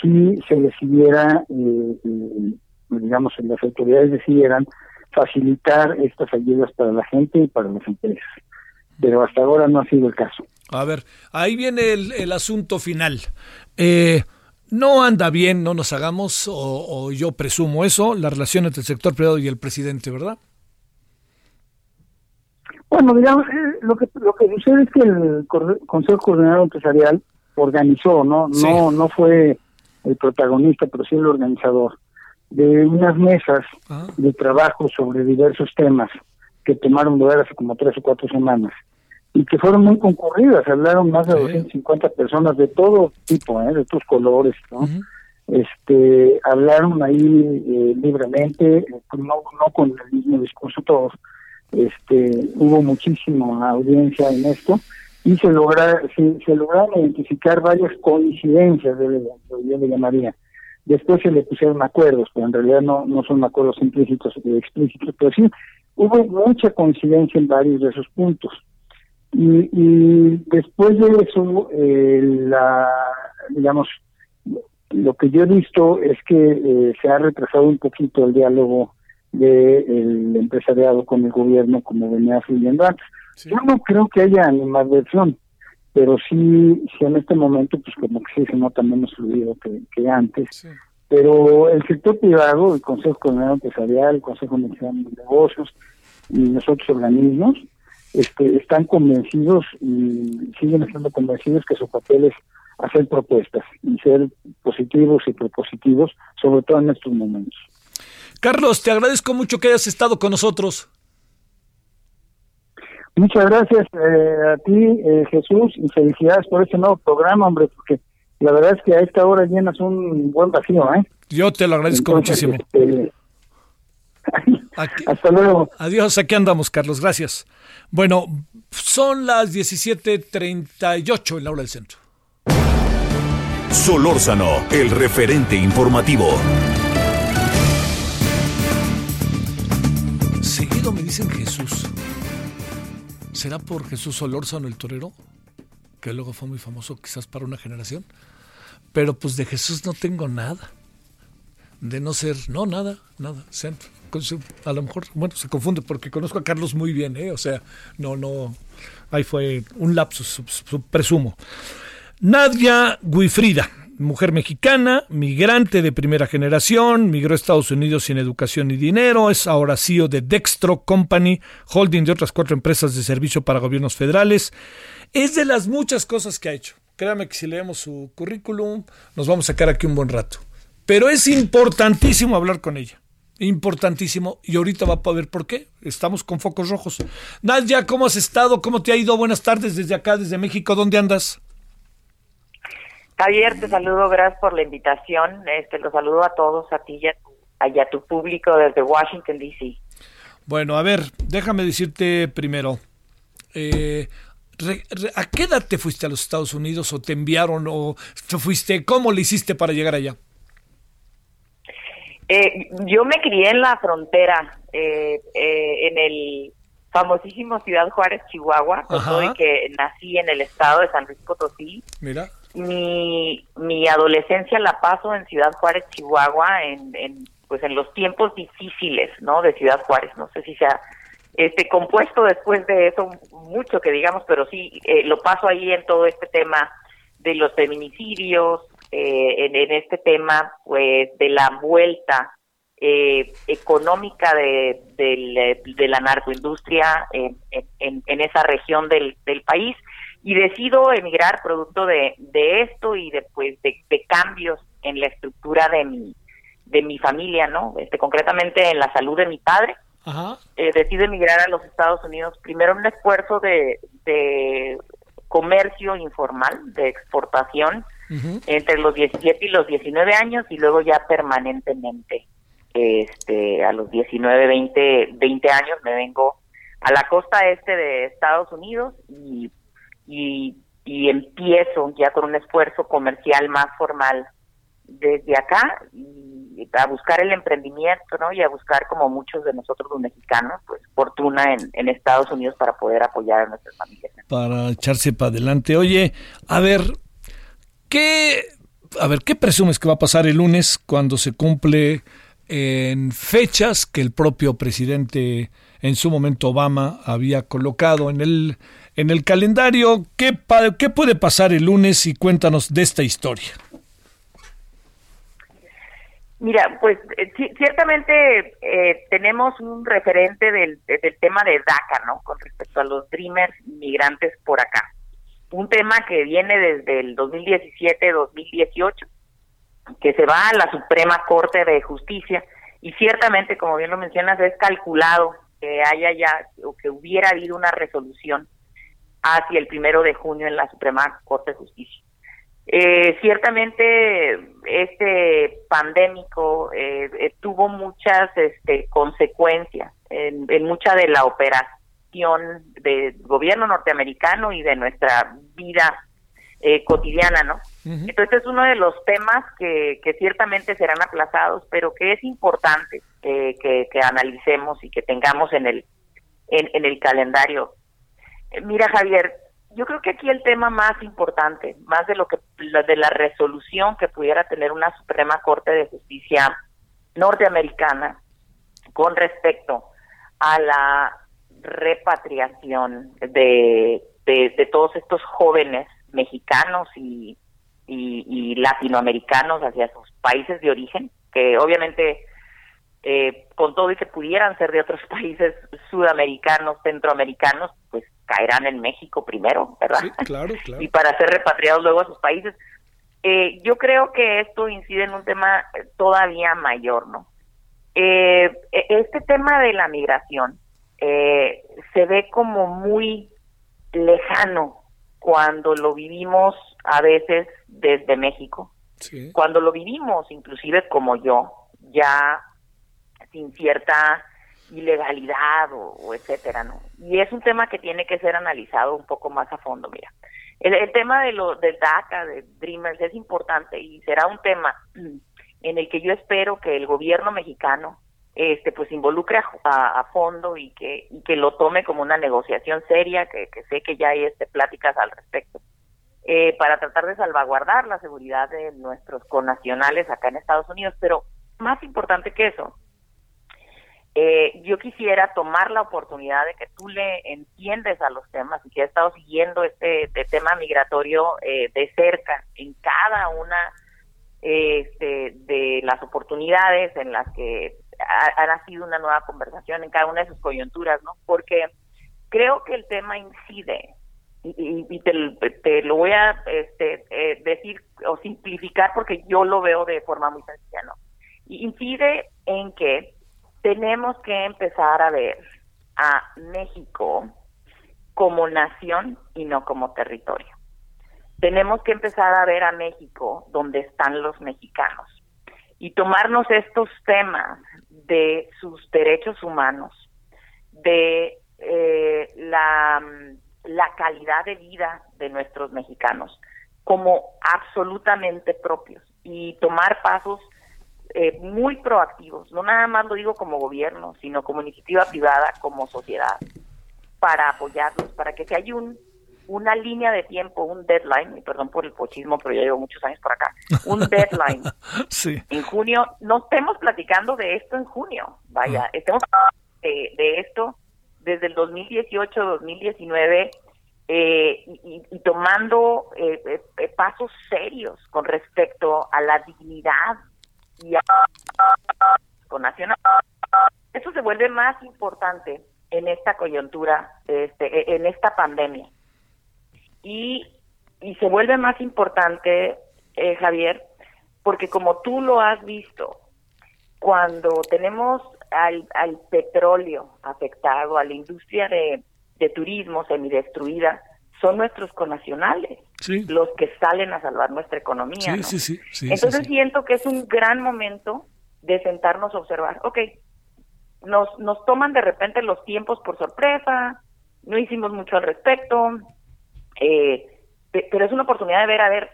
si se decidiera eh, eh, digamos las autoridades decidieran facilitar estas ayudas para la gente y para las empresas. Pero hasta ahora no ha sido el caso. A ver ahí viene el, asunto final. Eh, no anda bien, no nos hagamos, o, o, yo presumo eso, la relación entre el sector privado y el presidente, ¿verdad? Bueno, digamos, eh, lo que lo que sucede es que el Consejo Coordinador Empresarial organizó, no no no fue el protagonista, pero sí el organizador de unas mesas ah. de trabajo sobre diversos temas que tomaron lugar hace como tres o cuatro semanas y que fueron muy concurridas, hablaron más de 250 personas de todo tipo, ¿eh? de tus colores, ¿no? Este, hablaron ahí eh, libremente, no, no con el mismo discurso todos, este hubo muchísima audiencia en esto y se logra se, se lograron identificar varias coincidencias de yo le llamaría. Después se le pusieron acuerdos pero en realidad no no son acuerdos implícitos y explícitos pero sí hubo mucha coincidencia en varios de esos puntos. Y, y después de eso eh, la digamos lo que yo he visto es que eh, se ha retrasado un poquito el diálogo del empresariado con el gobierno como venía fluyendo antes. Yo no creo que haya animadversión, pero sí, sí en este momento pues como que sí se nota menos fluido que, que antes. Pero el sector privado, el Consejo Coordinador Empresarial, el Consejo Nacional de Negocios y nosotros organismos, este, están convencidos y siguen estando convencidos que su papel es hacer propuestas y ser positivos y propositivos, sobre todo en estos momentos. Carlos, te agradezco mucho que hayas estado con nosotros. Muchas gracias eh, a ti, eh, Jesús, y felicidades por este nuevo programa, hombre, porque la verdad es que a esta hora llenas un buen vacío, ¿eh? Yo te lo agradezco muchísimo. Este, hasta luego. Adiós, aquí andamos, Carlos, gracias. Bueno, son las 17:38 en la hora del centro. Solórzano, el referente informativo. Me dicen Jesús. ¿Será por Jesús Solórzano el torero? Que luego fue muy famoso quizás para una generación. Pero pues de Jesús no tengo nada. De no ser, no, nada, nada. A lo mejor, bueno, se confunde porque conozco a Carlos muy bien, ¿eh? O sea, no, no. Ahí fue un lapsus, presumo. Nadia Guifrida mujer mexicana, migrante de primera generación, migró a Estados Unidos sin educación ni dinero, es ahora CEO de Dextro Company, holding de otras cuatro empresas de servicio para gobiernos federales. Es de las muchas cosas que ha hecho. Créame que si leemos su currículum nos vamos a sacar aquí un buen rato. Pero es importantísimo hablar con ella. Importantísimo. Y ahorita va a poder por qué. Estamos con focos rojos. Nadia, ¿cómo has estado? ¿Cómo te ha ido? Buenas tardes desde acá, desde México. ¿Dónde andas? Javier, te saludo, gracias por la invitación. Este, los saludo a todos, a ti y a tu, público desde Washington, D.C. Bueno, a ver, déjame decirte primero, eh, ¿a qué edad te fuiste a los Estados Unidos o te enviaron o te fuiste? ¿Cómo le hiciste para llegar allá? Eh, yo me crié en la frontera, eh, eh, en el famosísimo Ciudad Juárez, Chihuahua, con que nací en el estado de San Luis Potosí. Mira. Mi, mi adolescencia la paso en Ciudad Juárez, Chihuahua, en, en pues en los tiempos difíciles, ¿no? De Ciudad Juárez. No sé si sea este compuesto después de eso mucho que digamos, pero sí eh, lo paso ahí en todo este tema de los feminicidios, eh, en, este tema pues de la vuelta eh, económica de, de, la narcoindustria en, en, esa región del, del, país y decido emigrar producto de, de esto y después de, de cambios en la estructura de mi de mi familia, ¿no? Este concretamente en la salud de mi padre eh, decide emigrar a los Estados Unidos, primero en un esfuerzo de, comercio informal, de exportación, entre los 17 y los 19 años y luego ya permanentemente. Este, a los 19, 20, 20 años me vengo a la costa este de Estados Unidos y, y, y empiezo ya con un esfuerzo comercial más formal desde acá y a buscar el emprendimiento, ¿no? Y a buscar, como muchos de nosotros los mexicanos, pues fortuna en, en Estados Unidos para poder apoyar a nuestras familias. Para echarse para adelante. Oye, a ver, ¿qué, a ver, ¿qué presumes que va a pasar el lunes cuando se cumple en fechas que el propio presidente en su momento Obama había colocado en el en el calendario? ¿Qué, puede pasar el lunes? Y cuéntanos de esta historia. Mira, pues eh, ciertamente eh, tenemos un referente del, del, tema de DACA, ¿no? Con respecto a los Dreamers migrantes por acá. Un tema que viene desde el 2017-2018, que se va a la Suprema Corte de Justicia y ciertamente, como bien lo mencionas, es calculado que haya ya o que hubiera habido una resolución hacia el primero de junio en la Suprema Corte de Justicia. Eh, ciertamente este pandémico eh, eh, tuvo muchas este, consecuencias en, mucha de la operación del gobierno norteamericano y de nuestra vida eh, cotidiana, ¿no? Entonces es uno de los temas que, que, ciertamente serán aplazados, pero que es importante que, que, analicemos y que tengamos en el en, en el calendario. Mira, Javier, yo creo que aquí el tema más importante, más de lo que de la resolución que pudiera tener una Suprema Corte de Justicia norteamericana con respecto a la repatriación de, de, todos estos jóvenes mexicanos y, y, latinoamericanos hacia sus países de origen, que obviamente eh, con todo y que pudieran ser de otros países sudamericanos, centroamericanos, pues caerán en México primero, ¿verdad? Sí, claro, claro. y para ser repatriados luego a sus países. Eh, yo creo que esto incide en un tema todavía mayor, ¿no? Eh, e-, este tema de la migración eh, se ve como muy lejano cuando lo vivimos a veces desde México, cuando lo vivimos inclusive como yo, ya sin cierta ilegalidad o, etcétera, ¿no? Y es un tema que tiene que ser analizado un poco más a fondo, mira. El, tema de lo de DACA, de Dreamers, es importante y será un tema en el que yo espero que el gobierno mexicano este pues involucre a, fondo y que y que lo tome como una negociación seria que, que sé que ya hay este pláticas al respecto eh, para tratar de salvaguardar la seguridad de nuestros connacionales acá en Estados Unidos pero más importante que eso eh, yo quisiera tomar la oportunidad de que tú le entiendes a los temas y que has estado siguiendo este, este tema migratorio eh, de cerca en cada una este, de las oportunidades en las que ha, nacido una nueva conversación en cada una de sus coyunturas, ¿no? Porque creo que el tema incide y, te, lo voy a este, eh, decir o simplificar porque yo lo veo de forma muy sencilla, ¿no? Incide en que tenemos que empezar a ver a México como nación y no como territorio. Tenemos que empezar a ver a México donde están los mexicanos y tomarnos estos temas de sus derechos humanos, de eh, la, la calidad de vida de nuestros mexicanos como absolutamente propios y tomar pasos eh, muy proactivos, no nada más lo digo como gobierno, sino como iniciativa privada, como sociedad, para apoyarlos, para que si hay un una línea de tiempo, un deadline, y perdón por el pochismo, pero ya llevo muchos años por acá, un deadline. sí. En junio, no estemos platicando de esto en junio, vaya, Ah. estemos de, de esto desde el 2018, 2019, eh, y, y tomando eh, eh, eh, pasos serios con respecto a la dignidad y con nacional. Eso se vuelve más importante en esta coyuntura, este, en esta pandemia. Y, y se vuelve más importante, eh, Javier, porque como tú lo has visto, cuando tenemos al, al petróleo afectado, a la industria de, de turismo semidestruida, son nuestros connacionales Sí. los que salen a salvar nuestra economía. Sí, ¿no? sí, sí, sí, Entonces siento que es un gran momento de sentarnos a observar, ok, nos, nos toman de repente los tiempos por sorpresa, no hicimos mucho al respecto, eh, pe- pero es una oportunidad de ver, a ver,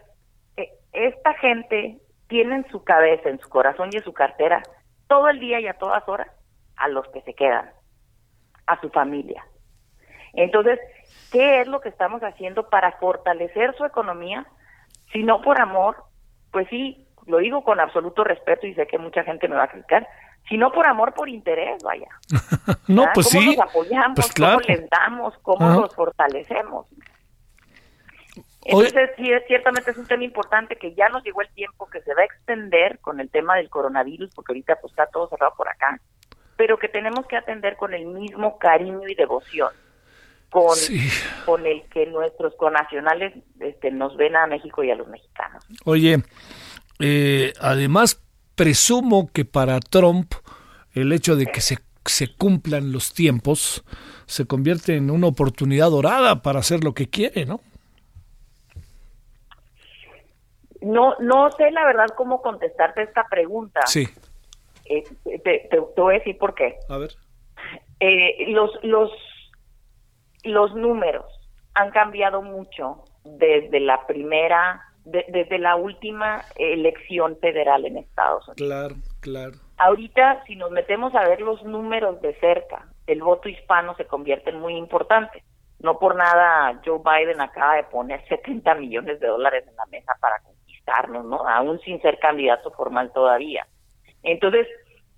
eh, esta gente tiene en su cabeza, en su corazón y en su cartera, todo el día y a todas horas, a los que se quedan, a su familia. Entonces, ¿qué es lo que estamos haciendo para fortalecer su economía? Si no por amor, pues sí, lo digo con absoluto respeto y sé que mucha gente me va a criticar, sino por amor, por interés, vaya. No, ¿verdad? pues ¿Cómo sí. los apoyamos? Pues claro. ¿Cómo les damos? ¿Cómo Ajá. los fortalecemos? Entonces, sí, es- ciertamente es un tema importante que ya nos llegó el tiempo que se va a extender con el tema del coronavirus, porque ahorita pues está todo cerrado por acá, pero que tenemos que atender con el mismo cariño y devoción con, Sí. con el que nuestros connacionales este, nos ven a México y a los mexicanos. Oye, eh, además presumo que para Trump el hecho de que se, se cumplan los tiempos se convierte en una oportunidad dorada para hacer lo que quiere, ¿no? No, no sé la verdad cómo contestarte esta pregunta. Sí. Eh, te, te- te voy a decir por qué. A ver. Eh, los, los, los números han cambiado mucho desde la primera, de- desde la última elección federal en Estados Unidos. Claro, claro. Ahorita, si nos metemos a ver los números de cerca, el voto hispano se convierte en muy importante. No por nada Joe Biden acaba de poner 70 millones de dólares en la mesa para conquistarnos, ¿no? Aún sin ser candidato formal todavía. Entonces,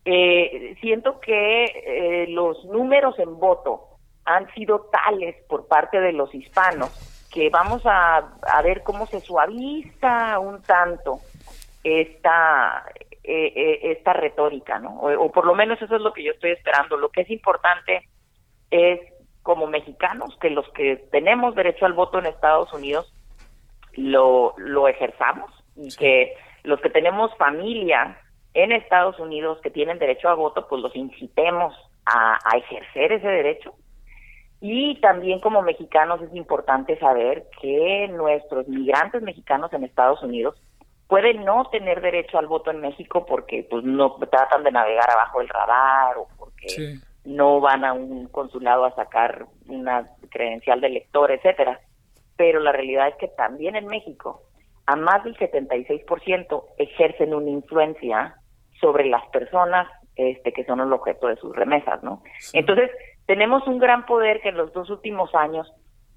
eh, siento que eh, los números en voto han sido tales por parte de los hispanos que vamos a, a ver cómo se suaviza un tanto esta eh, eh, esta retórica, ¿no? O, o por lo menos eso es lo que yo estoy esperando. Lo que es importante es como mexicanos que los que tenemos derecho al voto en Estados Unidos lo, lo ejerzamos y que los que tenemos familia en Estados Unidos que tienen derecho a voto, pues los incitemos a, a ejercer ese derecho. Y también como mexicanos es importante saber que nuestros migrantes mexicanos en Estados Unidos pueden no tener derecho al voto en México porque pues no tratan de navegar abajo del radar o porque Sí. no van a un consulado a sacar una credencial de lector, etcétera. Pero la realidad es que también en México, a más del 76% ejercen una influencia sobre las personas este, que son el objeto de sus remesas, ¿no? Entonces, tenemos un gran poder que en los dos últimos años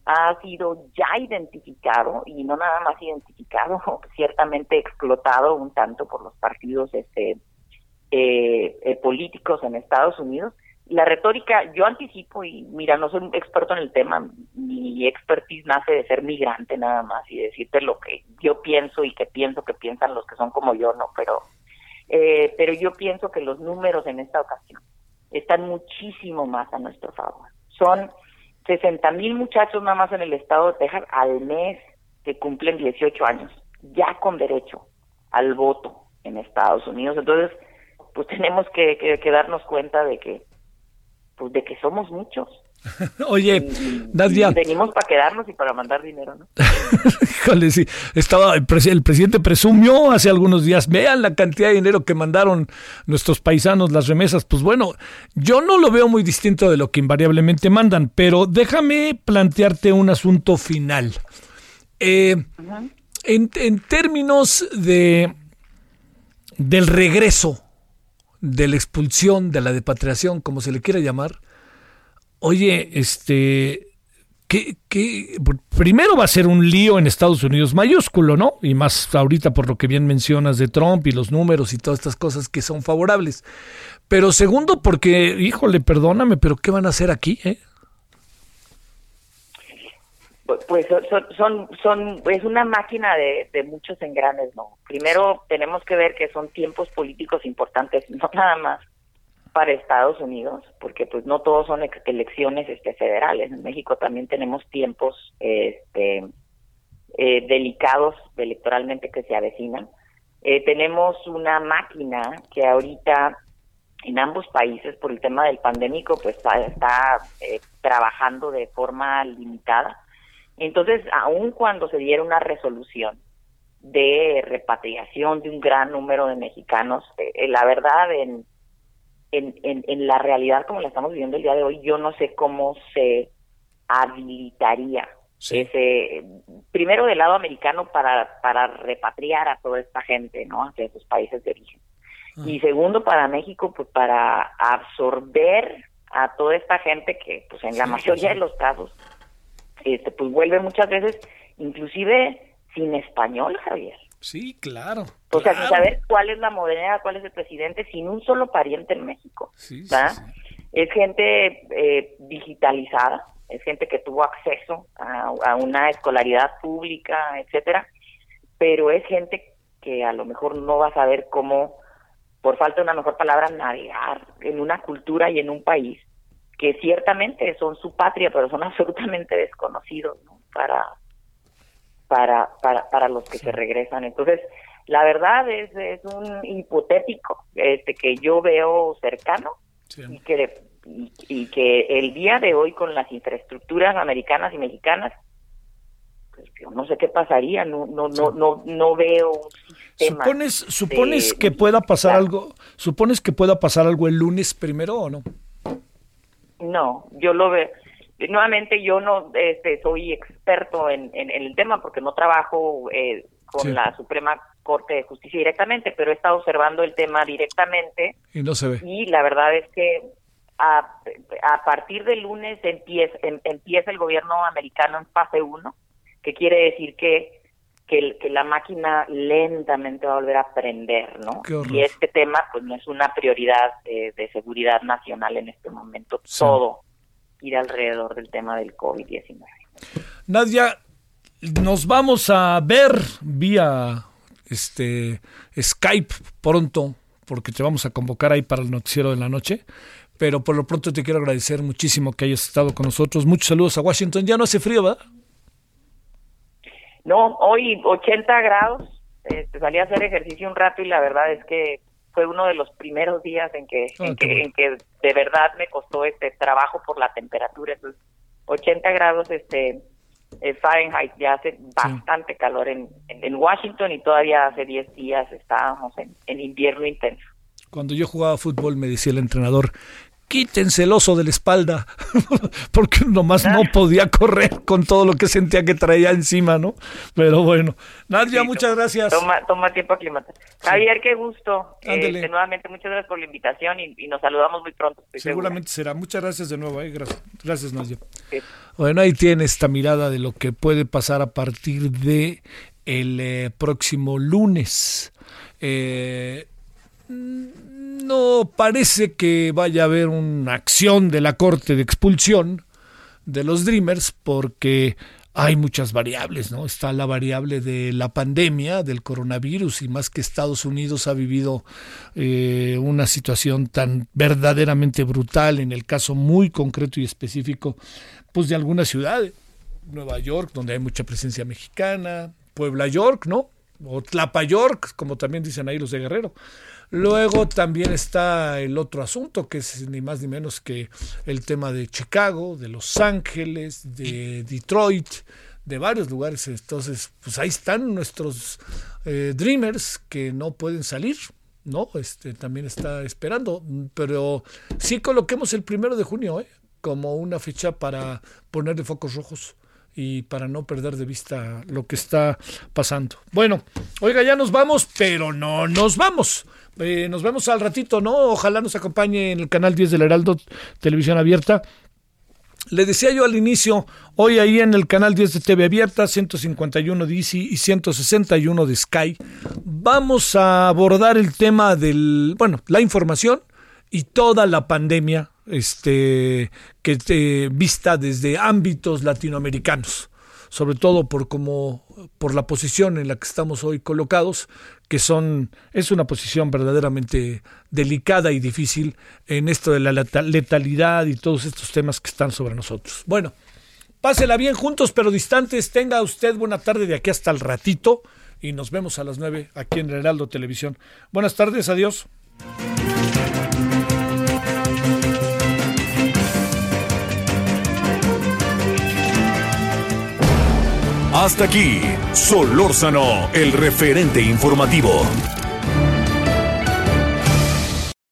ha sido ya identificado y no nada más identificado, ciertamente explotado un tanto por los partidos este eh, eh, políticos en Estados Unidos. La retórica, yo anticipo y mira, no soy un experto en el tema, mi expertise nace de ser migrante nada más y decirte lo que yo pienso y que pienso que piensan los que son como yo, no, pero eh, pero yo pienso que los números en esta ocasión están muchísimo más a nuestro favor. Son 60 mil muchachos nada más en el estado de Texas al mes que cumplen 18 años, ya con derecho al voto en Estados Unidos. Entonces, pues tenemos que, que, que darnos cuenta de que, pues de que somos muchos. Oye, Nadia. venimos para quedarnos y para mandar dinero, ¿no? Híjole, sí. Estaba, el presidente presumió hace algunos días, vean la cantidad de dinero que mandaron nuestros paisanos, las remesas. Pues bueno, yo no lo veo muy distinto de lo que invariablemente mandan, pero déjame plantearte un asunto final. Eh, en, en términos de, del regreso, de la expulsión, de la depatriación, como se le quiera llamar, oye, este, que, primero va a ser un lío en Estados Unidos mayúsculo, ¿no? Y más ahorita por lo que bien mencionas de Trump y los números y todas estas cosas que son favorables. Pero segundo, porque, híjole, perdóname, pero ¿qué van a hacer aquí? Eh? Pues son, son, son, es una máquina de, de muchos engranes, ¿no? Primero tenemos que ver que son tiempos políticos importantes, no nada más para Estados Unidos, porque pues no todos son elecciones este, federales. En México también tenemos tiempos este, eh, delicados electoralmente que se avecinan. Eh, tenemos una máquina que ahorita en ambos países por el tema del pandémico pues está, eh, trabajando de forma limitada. Entonces, aun cuando se diera una resolución de repatriación de un gran número de mexicanos, la verdad en en, en, la realidad como la estamos viviendo el día de hoy, yo no sé cómo se habilitaría ese, primero del lado americano para, para repatriar a toda esta gente, ¿no? Hacia esos países de origen. Ah. Y segundo para México, pues para absorber a toda esta gente que, pues en la mayoría de los casos, este, pues vuelve muchas veces, inclusive sin español, Javier. Sí, claro. O sea, sin saber cuál es la moneda, cuál es el presidente, sin un solo pariente en México. Sí, Es gente eh, digitalizada, es gente que tuvo acceso a, una escolaridad pública, etcétera, pero es gente que a lo mejor no va a saber cómo, por falta de una mejor palabra, navegar en una cultura y en un país que ciertamente son su patria, pero son absolutamente desconocidos ¿no? para para, para, para los que se regresan. Entonces, la verdad es, es un hipotético este que yo veo cercano y que y, que el día de hoy con las infraestructuras americanas y mexicanas pues yo no sé qué pasaría no no no no no veo un sistema supones supones que pueda pasar algo supones que pueda pasar algo el lunes primero o no no yo lo veo nuevamente yo no este, soy experto en, en, el tema porque no trabajo eh, con la Suprema Corte de Justicia directamente, pero he estado observando el tema directamente. Y no se ve. Y la verdad es que a, a partir del lunes empieza, em, empieza el gobierno americano en fase 1, que quiere decir que, que, que, la máquina lentamente va a volver a prender, ¿no? Y este tema pues no es una prioridad de, de seguridad nacional en este momento. Todo ir alrededor del tema del COVID-19. Nadia, nos vamos a ver vía este Skype pronto, porque te vamos a convocar ahí para el noticiero de la noche. Pero por lo pronto te quiero agradecer muchísimo que hayas estado con nosotros. Muchos saludos a Washington. Ya no hace frío, ¿verdad? No, hoy 80 grados. Este, salí a hacer ejercicio un rato y la verdad es que fue uno de los primeros días en que, ah, en, que de verdad me costó este trabajo por la temperatura. Entonces, 80 grados este eh, Fahrenheit ya hace bastante calor en, en, Washington y todavía hace 10 días estábamos en, en invierno intenso. Cuando yo jugaba fútbol me decía el entrenador, quítense el oso de la espalda, porque nomás no podía correr con todo lo que sentía que traía encima, ¿no? Pero bueno, Nadia, muchas gracias. Toma, toma tiempo aclimatar. Javier, qué gusto. Este, nuevamente, muchas gracias por la invitación y, nos saludamos muy pronto. Seguramente será. Muchas gracias de nuevo. ¿eh? Gracias, gracias Nadia. Bueno, ahí tiene esta mirada de lo que puede pasar a partir de el eh, próximo lunes. Eh, no parece que vaya a haber una acción de la Corte de expulsión de los Dreamers porque hay muchas variables, ¿no? Está la variable de la pandemia, del coronavirus, y más que Estados Unidos ha vivido eh, una situación tan verdaderamente brutal, en el caso muy concreto y específico, pues de alguna ciudad, Nueva York, donde hay mucha presencia mexicana, Puebla York, ¿no? O Tlapa York, como también dicen ahí los de Guerrero. Luego también está el otro asunto, que es ni más ni menos que el tema de Chicago, de Los Ángeles, de Detroit, de varios lugares. Entonces, pues ahí están nuestros eh, Dreamers que no pueden salir. ¿no? Este también está esperando, pero sí coloquemos el primero de junio, ¿eh? como una fecha para ponerle focos rojos y para no perder de vista lo que está pasando. Bueno, oiga, ya nos vamos, pero no nos vamos. Eh, nos vemos al ratito, ¿no? Ojalá nos acompañe en el canal 10 del Heraldo Televisión Abierta. Le decía yo al inicio, hoy ahí en el canal 10 de TV Abierta, 151 de Easy y 161 de Sky, vamos a abordar el tema del, bueno, la información y toda la pandemia este, que te, vista desde ámbitos latinoamericanos, sobre todo por como por la posición en la que estamos hoy colocados, que son es una posición verdaderamente delicada y difícil en esto de la letalidad y todos estos temas que están sobre nosotros. Bueno, pásela bien juntos pero distantes, tenga usted buena tarde de aquí hasta el ratito y nos vemos a las nueve aquí en Heraldo Televisión. Buenas tardes, adiós. Hasta aquí, Solórzano, el referente informativo.